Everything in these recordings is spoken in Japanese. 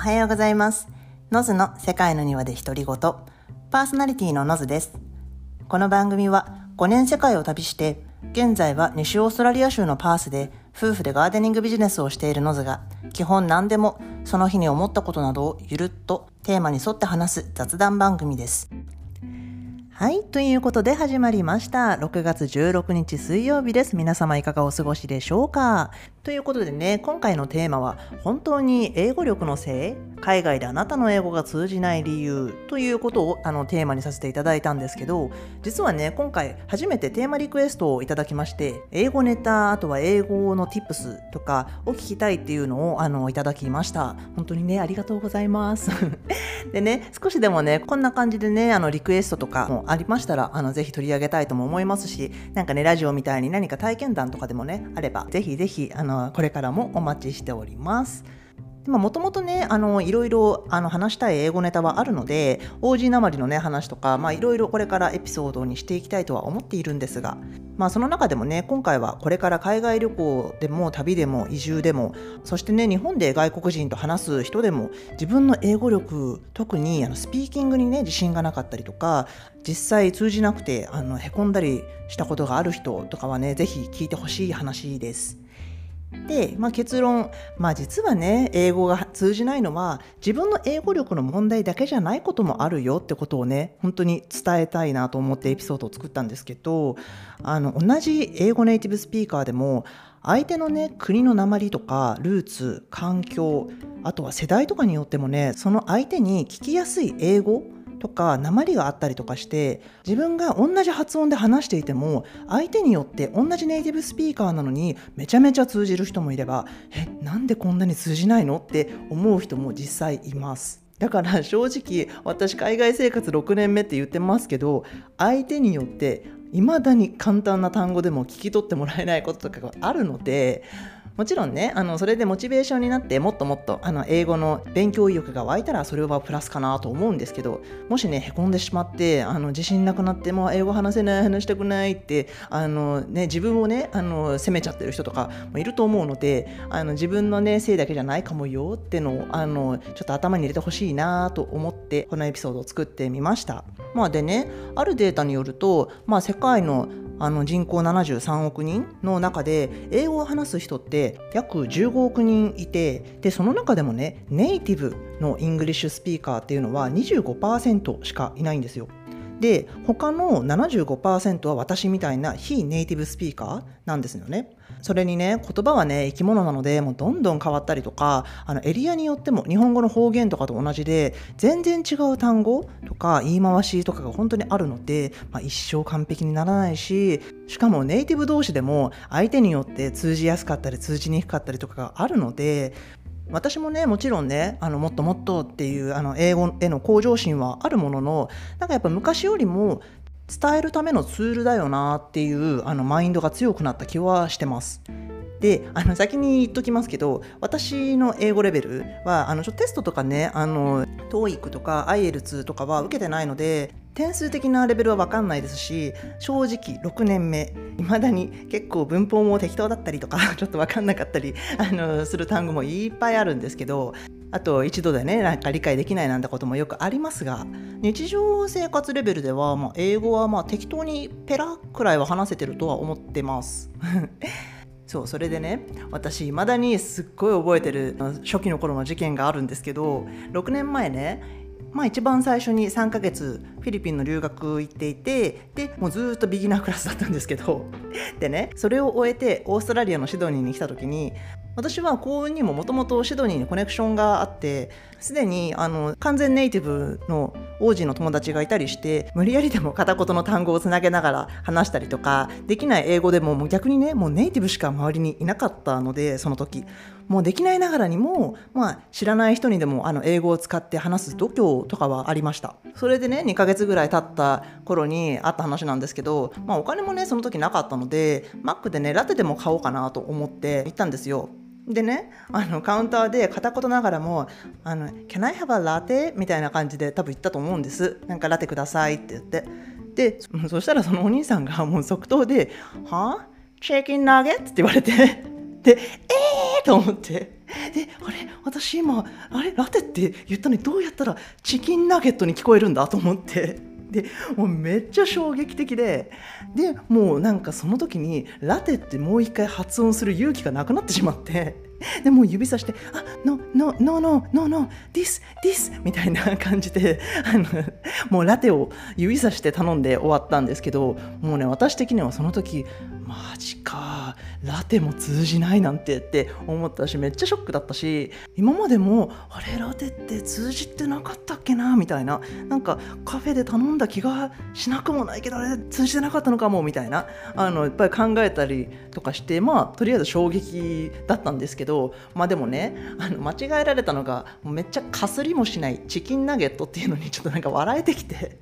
おはようございます。ノズの世界の庭で独り言。パーソナリティのノズです。この番組は5年世界を旅して、現在は西オーストラリア州のパースで夫婦でガーデニングビジネスをしているノズが、基本何でもその日に思ったことなどをゆるっとテーマに沿って話す雑談番組です。はい。ということで始まりました。6月16日水曜日です。皆様いかがお過ごしでしょうか？ということでね、今回のテーマは、本当に英語力のせい？海外であなたの英語が通じない理由？ということをあのテーマにさせていただいたんですけど、実はね、今回初めてテーマリクエストをいただきまして、英語ネタ、あとは英語の tips とかを聞きたいっていうのをあのいただきました。本当にね、ありがとうございます。でね、少しでもね、こんな感じでね、あのリクエストとかもありましたら、あのぜひ取り上げたいとも思いますし、なんかね、ラジオみたいに何か体験談とかでもね、あれば、ぜひぜひ、あの、これからもお待ちしております。もともとね、あの、いろいろ、あの、話したい英語ネタはあるので、OG なまりのね、話とか、まあ、いろいろこれからエピソードにしていきたいとは思っているんですが、まあ、その中でもね、今回はこれから海外旅行でも旅でも移住でも、そしてね、日本で外国人と話す人でも、自分の英語力、特にあのスピーキングにね、自信がなかったりとか、実際通じなくて、あの、へこんだりしたことがある人とかはね、ぜひ聞いてほしい話です。で、まあ、結論、まあ、実はね英語が通じないのは自分の英語力の問題だけじゃないこともあるよってことをね本当に伝えたいなと思ってエピソードを作ったんですけどあの同じ英語ネイティブスピーカーでも相手のね国の鉛とかルーツ環境あとは世代とかによってもねその相手に聞きやすい英語とか鉛があったりとかして自分が同じ発音で話していても相手によって同じネイティブスピーカーなのにめちゃめちゃ通じる人もいればえなんでこんなに通じないの？って思う人も実際います。だから正直私海外生活6年目って言ってますけど相手によって未だに簡単な単語でも聞き取ってもらえないこととかがあるのでもちろんねあのそれでモチベーションになってもっともっとあの英語の勉強意欲が湧いたらそれはプラスかなと思うんですけどもしねへこんでしまってあの自信なくなってもう英語話せない話したくないってあの、ね、自分をねあの責めちゃってる人とかもいると思うのであの自分のねせいだけじゃないかもよってのをあのちょっと頭に入れてほしいなと思ってこのエピソードを作ってみました。まあ、でねあるデータによると、まあ、世界のあの人口73億人の中で英語を話す人って約15億人いてでその中でもねネイティブの English speaker っていうのは25%しかいないんですよ。で他の75%は私みたいな非ネイティブスピーカーなんですよね。それにね言葉はね生き物なのでもうどんどん変わったりとかあのエリアによっても日本語の方言とかと同じで全然違う単語とか言い回しとかが本当にあるので、まあ、一生完璧にならないししかもネイティブ同士でも相手によって通じやすかったり通じにくかったりとかがあるので私もねもちろんねあのもっともっとっていうあの英語への向上心はあるもののなんかやっぱ昔よりも伝えるためのツールだよなっていうあのマインドが強くなった気はしてます。であの先に言っときますけど私の英語レベルはあのちょテストとかねあの TOEIC とか IELTS とかは受けてないので点数的なレベルは分かんないですし正直6年目いまだに結構文法も適当だったりとか ちょっと分かんなかったりあのする単語もいっぱいあるんですけどあと一度でねなんか理解できないなんてこともよくありますが日常生活レベルでは、まあ、英語はまあ適当にペラくらいは話せてるとは思ってます。そうそれでね私いまだにすっごい覚えてる初期の頃の事件があるんですけど6年前ねまあ、一番最初に3ヶ月フィリピンの留学行っていてでもうずっとビギナークラスだったんですけど。でねそれを終えてオーストラリアのシドニーに来た時に私は幸運にももともとシドニーにコネクションがあってすでにあの完全ネイティブの王子の友達がいたりして無理やりでも片言の単語をつなげながら話したりとかできない英語でももう逆にねもうネイティブしか周りにいなかったのでその時。もうできないながらにも、まあ、知らない人にでもあの英語を使って話す度胸とかはありました。それでね2ヶ月ぐらい経った頃にあった話なんですけど、まあ、お金もねその時なかったのでマックでねラテでも買おうかなと思って行ったんですよでねあのカウンターで片言ながらも「あの Can I have a latte?」みたいな感じで多分言ったと思うんですなんかラテくださいって言ってでそしたらそのお兄さんがもう即答で「はあChicken nuggets?」って言われてで「えー!」と思ってであれ私今あれラテって言ったのにどうやったらチキンナゲットに聞こえるんだと思ってでもうめっちゃ衝撃的ででもうなんかその時にラテってもう一回発音する勇気がなくなってしまってでもう指さして「あ no no no no no no this this」みたいな感じであのもうラテを指さして頼んで終わったんですけどもうね私的にはその時マジか。ラテも通じないなんてって思ったしめっちゃショックだったし今までもあれラテって通じてなかったっけなみたいな。なんかカフェで頼んだ気がしなくもないけどあれ通じてなかったのかもみたいな。あのいっぱい考えたりとかしてまあとりあえず衝撃だったんですけどまあでもねあの間違えられたのがめっちゃかすりもしないチキンナゲットっていうのにちょっとなんか笑えてきて。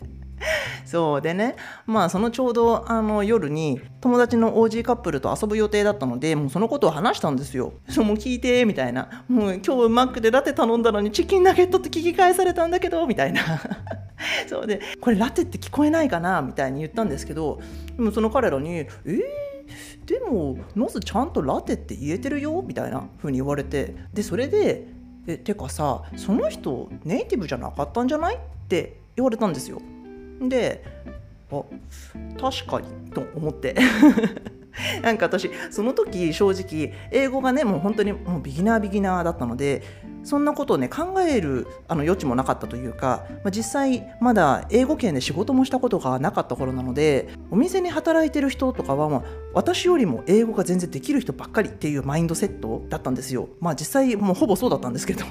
そうでねまあそのちょうどあの夜に友達の OG カップルと遊ぶ予定だったのでもうそのことを話したんですよ。そ もう聞いてみたいなもう今日マックでラテ頼んだのにチキンナゲットって聞き返されたんだけどみたいな そうでこれラテって聞こえないかなみたいに言ったんですけどでもその彼らに「えー？でもノズちゃんとラテって言えてるよ？みたいな風に言われてでそれで「えてかさその人ネイティブじゃなかったんじゃない?」って言われたんですよ。であ確かにと思って なんか私その時正直英語がねもう本当にもうビギナービギナーだったのでそんなことをね考えるあの余地もなかったというか、まあ、実際まだ英語圏で仕事もしたことがなかった頃なのでお店に働いてる人とかは、まあ、私よりも英語が全然できる人ばっかりっていうマインドセットだったんですよ。まあ実際もうほぼそうだったんですけど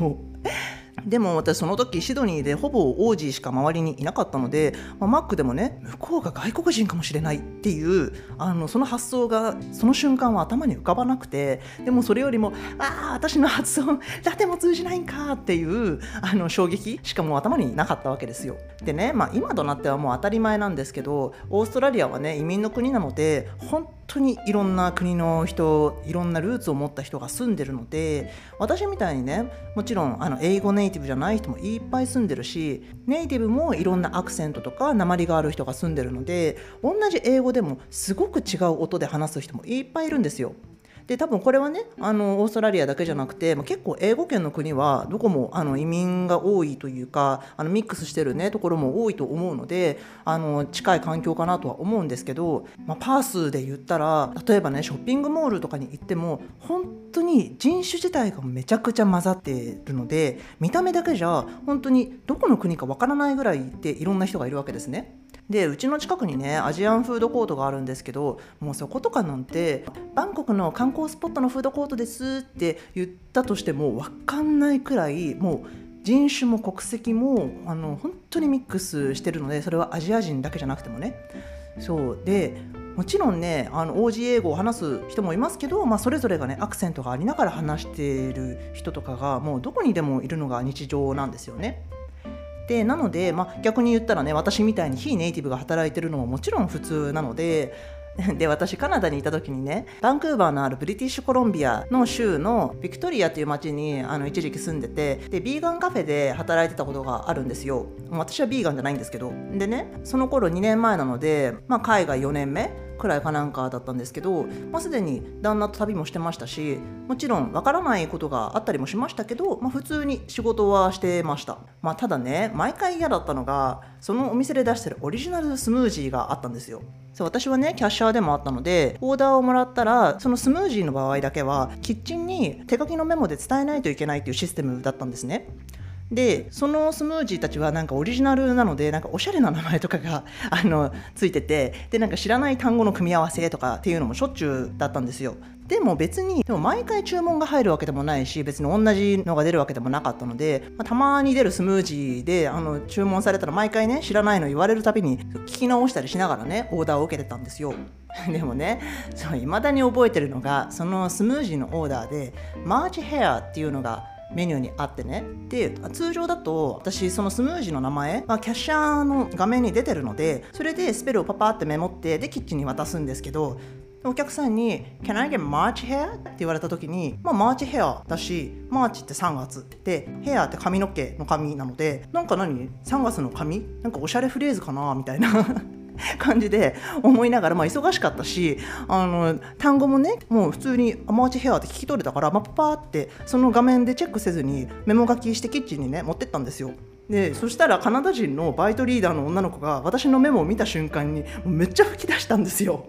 でも私その時シドニーでほぼオージーしか周りにいなかったので、まあ、マックでもね向こうが外国人かもしれないっていうあのその発想がその瞬間は頭に浮かばなくてでもそれよりも「ああ私の発音ラテも通じないんか」っていうあの衝撃しかもう頭になかったわけですよ。でね、まあ、今となってはもう当たり前なんですけどオーストラリアはね移民の国なので本当にいろんな国の人いろんなルーツを持った人が住んでるので私みたいにねもちろんあの英語ネイティブじゃない人もいっぱい住んでるしネイティブもいろんなアクセントとか鉛がある人が住んでるので同じ英語でもすごく違う音で話す人もいっぱいいるんですよ。で多分これはねあのオーストラリアだけじゃなくて、まあ、結構英語圏の国はどこもあの移民が多いというかあのミックスしてるねところも多いと思うのであの近い環境かなとは思うんですけど、まあ、パースで言ったら例えばねショッピングモールとかに行っても本当に人種自体がめちゃくちゃ混ざってるので見た目だけじゃ本当にどこの国かわからないぐらいでいろんな人がいるわけですね。でうちの近くにねアジアンフードコートがあるんですけどもうそことかなんてバンコクの観光スポットのフードコートですって言ったとしても分かんないくらいもう人種も国籍もあの本当にミックスしてるのでそれはアジア人だけじゃなくてもねそうでもちろんねあの OG 英語を話す人もいますけど、まあ、それぞれがねアクセントがありながら話している人とかがもうどこにでもいるのが日常なんですよね。でなので、まあ、逆に言ったらね私みたいに非ネイティブが働いてるのももちろん普通なので で私カナダにいた時にねバンクーバーのあるブリティッシュコロンビアの州のビクトリアという町にあの一時期住んでてでビーガンカフェで働いてたことがあるんですよ。私はビーガンじゃないんですけど。でねその頃2年前なので、まあ、海外4年目くらいかなんかだったんですけど、まあ、すでに旦那と旅もしてましたしもちろんわからないことがあったりもしましたけど、まあ、普通に仕事はしてました、まあ、ただね毎回嫌だったのがそのお店で出してるオリジナルスムージーがあったんですよ。そう私はねキャッシャーでもあったのでオーダーをもらったらそのスムージーの場合だけはキッチンに手書きのメモで伝えないといけないというシステムだったんですね。でそのスムージーたちはなんかオリジナルなのでなんかおしゃれな名前とかが あのついててでなんか知らない単語の組み合わせとかっていうのもしょっちゅうだったんですよ。でも別にでも毎回注文が入るわけでもないし別に同じのが出るわけでもなかったので、まあ、たまに出るスムージーであの注文されたら毎回ね知らないの言われるたびに聞き直したりしながらねオーダーを受けてたんですよ。でもねいまだに覚えてるのがそのスムージーのオーダーでマーチヘアっていうのがメニューにあってね。で通常だと私そのスムージーの名前、まあ、キャッシャーの画面に出てるのでそれでスペルをパパってメモってでキッチンに渡すんですけどお客さんに「Can I get March Hare?」って言われた時にまあ March Hare だしマーチって3月で hair って髪の毛の髪なのでなんか何？3月の髪？なんかおしゃれフレーズかな？みたいな。感じで思いながら、まあ、忙しかったしあの単語もねもう普通に「アマーチヘア」って聞き取れたから、まあ、パーってその画面でチェックせずにメモ書きしてキッチンにね持ってったんですよ。でそしたらカナダ人のバイトリーダーの女の子が私のメモを見た瞬間にめっちゃ吹き出したんですよ。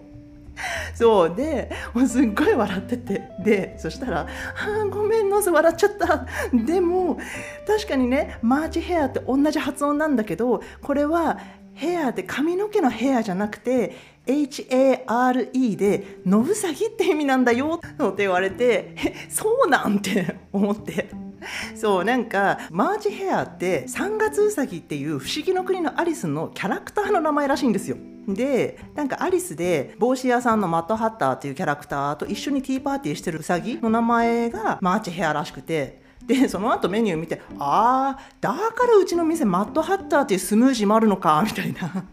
そうでもうすっごい笑っててでそしたら「あごめんノス笑っちゃった」でも確かにねマーチヘアって同じ発音なんだけどこれはヘアって髪の毛のヘアじゃなくて HARE で「ノブサギ」って意味なんだよって言われて「そうなん?」て思って。そうなんかマーチヘアって3月うさぎっていう不思議の国のアリスのキャラクターの名前らしいんですよ。でなんかアリスで帽子屋さんのマットハッターっていうキャラクターと一緒にティーパーティーしてるウサギの名前が March Hare らしくてでその後メニュー見てああだからうちの店マッドハッターっていうスムージーもあるのかみたいな。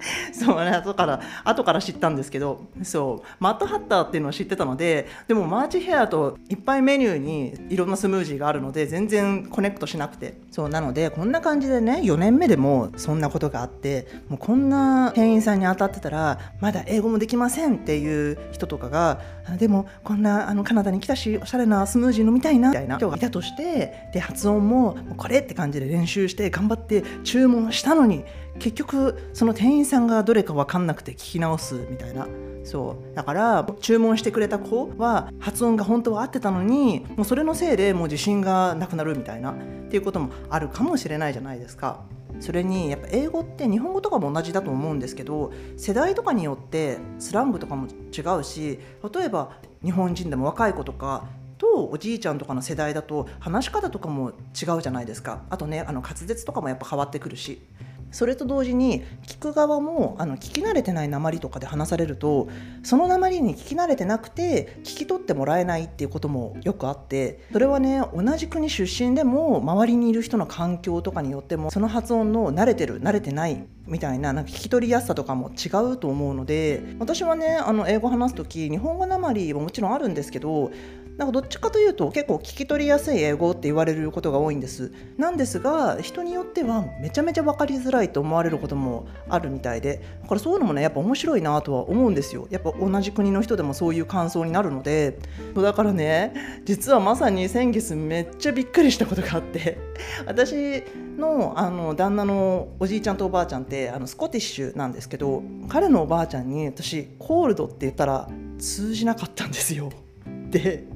そうね後から後から知ったんですけどそうマットハッターっていうのは知ってたのででも March Hare といっぱいメニューにいろんなスムージーがあるので全然 connect しなくて。そうなのでこんな感じでね4年目でもそんなことがあってもうこんな店員さんに当たってたらまだ英語もできませんっていう人とかがでもこんなあのカナダに来たしおしゃれなスムージー飲みたいなみたいな人がいたとしてで発音もこれって感じで練習して頑張って注文したのに結局その店員さんがどれか分かんなくて聞き直すみたいな。そう。だから注文してくれた子は発音が本当は合ってたのにもうそれのせいでもう自信がなくなるみたいな。っていうこともあるかもしれないじゃないですか。それにやっぱ英語って日本語とかも同じだと思うんですけど世代とかによってスラングとかも違うし例えば日本人でも若い子とかとおじいちゃんとかの世代だと話し方とかも違うじゃないですか。あとねあの滑舌とかもやっぱ変わってくるし。それと同時に聞く側もあの聞き慣れてない鉛とかで話されるとその鉛に聞き慣れてなくて聞き取ってもらえないっていうこともよくあってそれはね同じ国出身でも周りにいる人の環境とかによってもその発音の慣れてる慣れてないみたいななんか聞き取りやすさとかも違うと思うので私はねあの英語話す時日本語なまりはもちろんあるんですけどなんかどっちかというと結構聞き取りやすい英語って言われることが多いんです。なんですが人によってはめちゃめちゃ分かりづらいと思われることもあるみたいでだからそういうのもねやっぱ面白いなとは思うんですよ。やっぱ同じ国の人でもそういう感想になるので。だからね実はまさに先月めっちゃびっくりしたことがあって。私のあの旦那のおじいちゃんとおばあちゃんってあのスコティッシュなんですけど彼のおばあちゃんに私コールドって言ったら通じなかったんですよ。で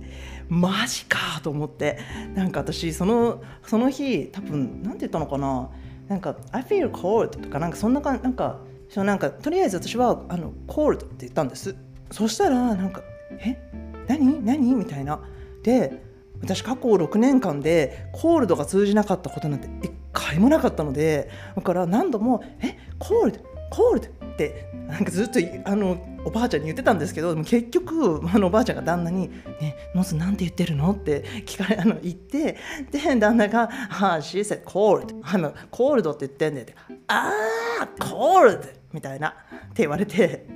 マジかと思って。なんか私そのその日多分何て言ったのかな。なんか「I feel cold」とかなんかそんなかなんかなんかとりあえず私はあの「cold」って言ったんです。そしたらなんか「え？何？何?」みたいな。で私過去6年間でコールドが通じなかったことなんて一回もなかったのでだから何度も「え？コールド？コールド」ってなんかずっとあのおばあちゃんに言ってたんですけど結局あのおばあちゃんが旦那に「ねノスなんて言ってるの?」って聞かれ あの言ってで旦那が「ああ she said cold」あの「コールドって言ってんねん」って「ああ cold」みたいなって言われて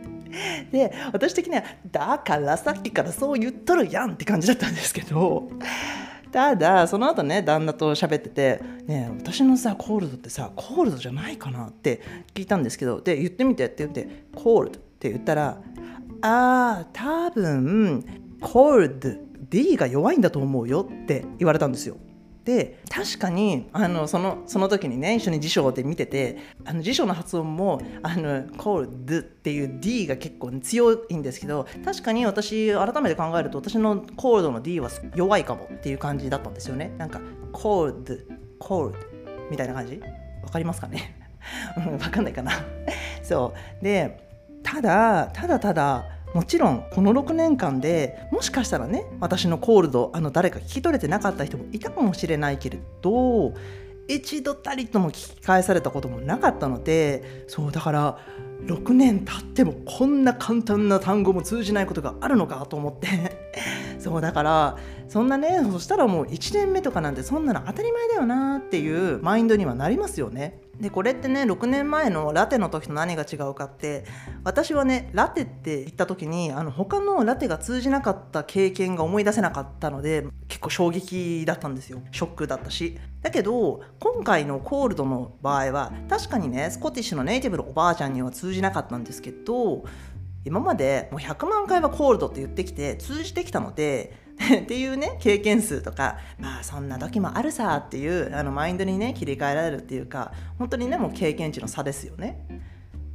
で私的には「だからさっきからそう言っとるやん」って感じだったんですけどただその後ね旦那と喋ってて「ね私のさコールドってさコールドじゃないかな?」って聞いたんですけどで言ってみてって言って「コールド」って言ったら「ああ多分コールド D が弱いんだと思うよ」って言われたんですよ。で確かにあのそのその時にね一緒に辞書で見ててあの辞書の発音もあの cold っていう D が結構強いんですけど確かに私改めて考えると私の cold の D は弱いかもっていう感じだったんですよね。なんか cold cold みたいな感じ？わかりますかね？わかんないかな。そう。でただただただもちろんこの6年間でもしかしたらね私のコールドあの誰か聞き取れてなかった人もいたかもしれないけれど一度たりとも聞き返されたこともなかったのでそうだから6年経ってもこんな簡単な単語も通じないことがあるのかと思って そうだからそんなねそしたらもう1年目とかなんてそんなの当たり前だよなっていうマインドにはなりますよね。でこれってね6年前のラテの時と何が違うかって私はねラテって言った時にあの他のラテが通じなかった経験が思い出せなかったので結構衝撃だったんですよ。ショックだったし。だけど今回のコールドの場合は確かにねスコティッシュのネイティブのおばあちゃんには通じなかったんですけど今までもう100万回はコールドって言ってきて通じてきたので っていうね経験数とかまあそんな時もあるさっていうあのマインドにね切り替えられるっていうか本当にねもう経験値の差ですよね。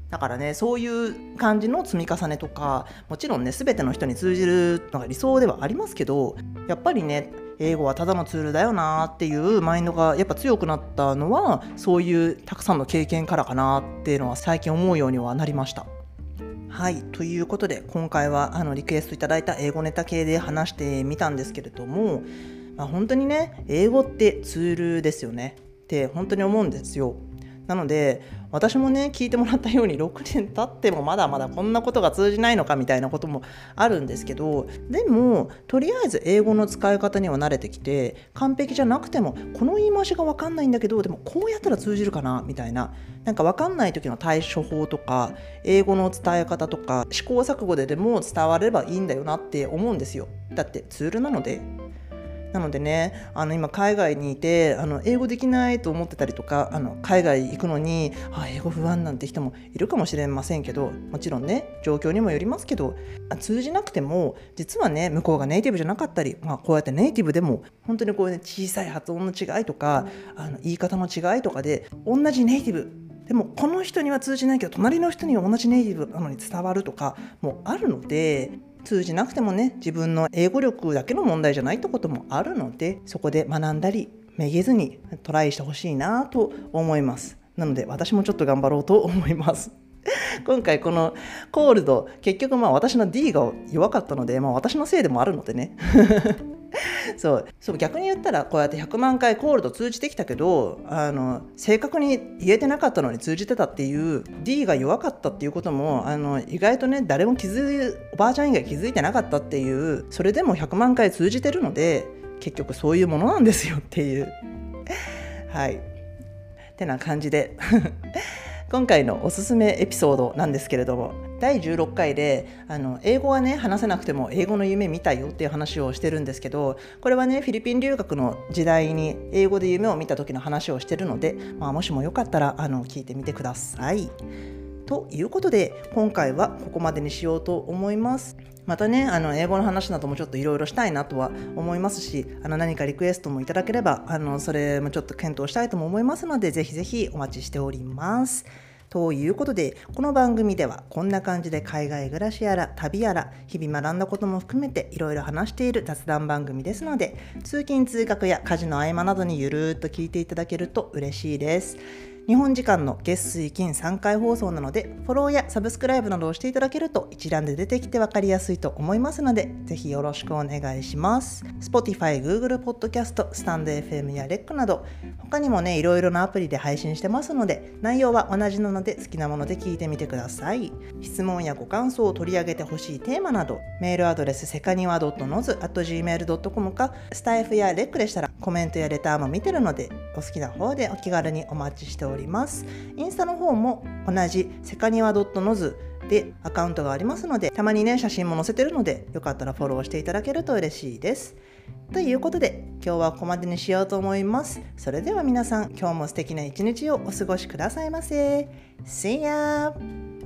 だからねそういう感じの積み重ねとかもちろんね全ての人に通じるのが理想ではありますけどやっぱりね英語はただのツールだよなっていうマインドがやっぱ強くなったのはそういうたくさんの経験からかなっていうのは最近思うようにはなりました。はい、ということで今回はあのリクエストいただいた英語ネタ系で話してみたんですけれども、まあ、本当にね英語ってツールですよねって本当に思うんですよ。なので私もね聞いてもらったように6年経ってもまだまだこんなことが通じないのかみたいなこともあるんですけどでもとりあえず英語の使い方には慣れてきて完璧じゃなくてもこの言い回しが分かんないんだけどでもこうやったら通じるかなみたいななんか分かんない時の対処法とか英語の伝え方とか試行錯誤ででも伝わればいいんだよなって思うんですよ。だってツールなので。なのでねあの今海外にいてあの英語できないと思ってたりとかあの海外行くのにあ英語不安なんて人もいるかもしれませんけどもちろんね状況にもよりますけど通じなくても実はね向こうがネイティブじゃなかったり、まあ、こうやってネイティブでも本当にこう、ね、小さい発音の違いとかあの言い方の違いとかで同じネイティブでもこの人には通じないけど隣の人には同じネイティブなのに伝わるとかもあるので通じなくてもね自分の英語力だけの問題じゃないってこともあるのでそこで学んだりめげずにトライしてほしいなと思います。なので私もちょっと頑張ろうと思います。今回このコールド結局まあ私の D が弱かったので、まあ、私のせいでもあるのでね。そう。そう逆に言ったらこうやって100万回コールド通じてきたけどあの正確に言えてなかったのに通じてたっていう D が弱かったっていうこともあの意外とね誰も気づいおばあちゃん以外気づいてなかったっていうそれでも100万回通じてるので結局そういうものなんですよっていう。はい。ってな感じで。今回のおすすめエピソードなんですけれども。第16回であの英語はね話せなくても英語の夢見たよっていう話をしてるんですけどこれはねフィリピン留学の時代に英語で夢を見た時の話をしてるので、まあ、もしもよかったらあの聞いてみてください。ということで今回はここまでにしようと思います。またねあの英語の話などもちょっといろいろしたいなとは思いますしあの何かリクエストもいただければあのそれもちょっと検討したいとも思いますのでぜひぜひお待ちしております。ということで、この番組ではこんな感じで海外暮らしやら旅やら日々学んだことも含めていろいろ話している雑談番組ですので、通勤通学や家事の合間などにゆるーっと聞いていただけると嬉しいです。日本時間の月水金3回放送なのでフォローやサブスクライブなどをしていただけると一覧で出てきて分かりやすいと思いますのでぜひよろしくお願いします。Spotify、Google Podcast、スタンド FM や REC など他にもねいろいろなアプリで配信してますので内容は同じなので好きなもので聞いてみてください。質問やご感想を取り上げてほしいテーマなどメールアドレスせかにわ .noz.gmail.com かスタイフや REC でしたらコメントやレターも見てるのでお好きな方でお気軽にお待ちしております。インスタの方も同じセカニワ .noz でアカウントがありますのでたまにね写真も載せてるのでよかったらフォローしていただけると嬉しいです。ということで今日はここまでにしようと思います。それでは皆さん今日も素敵な一日をお過ごしくださいませ。See ya!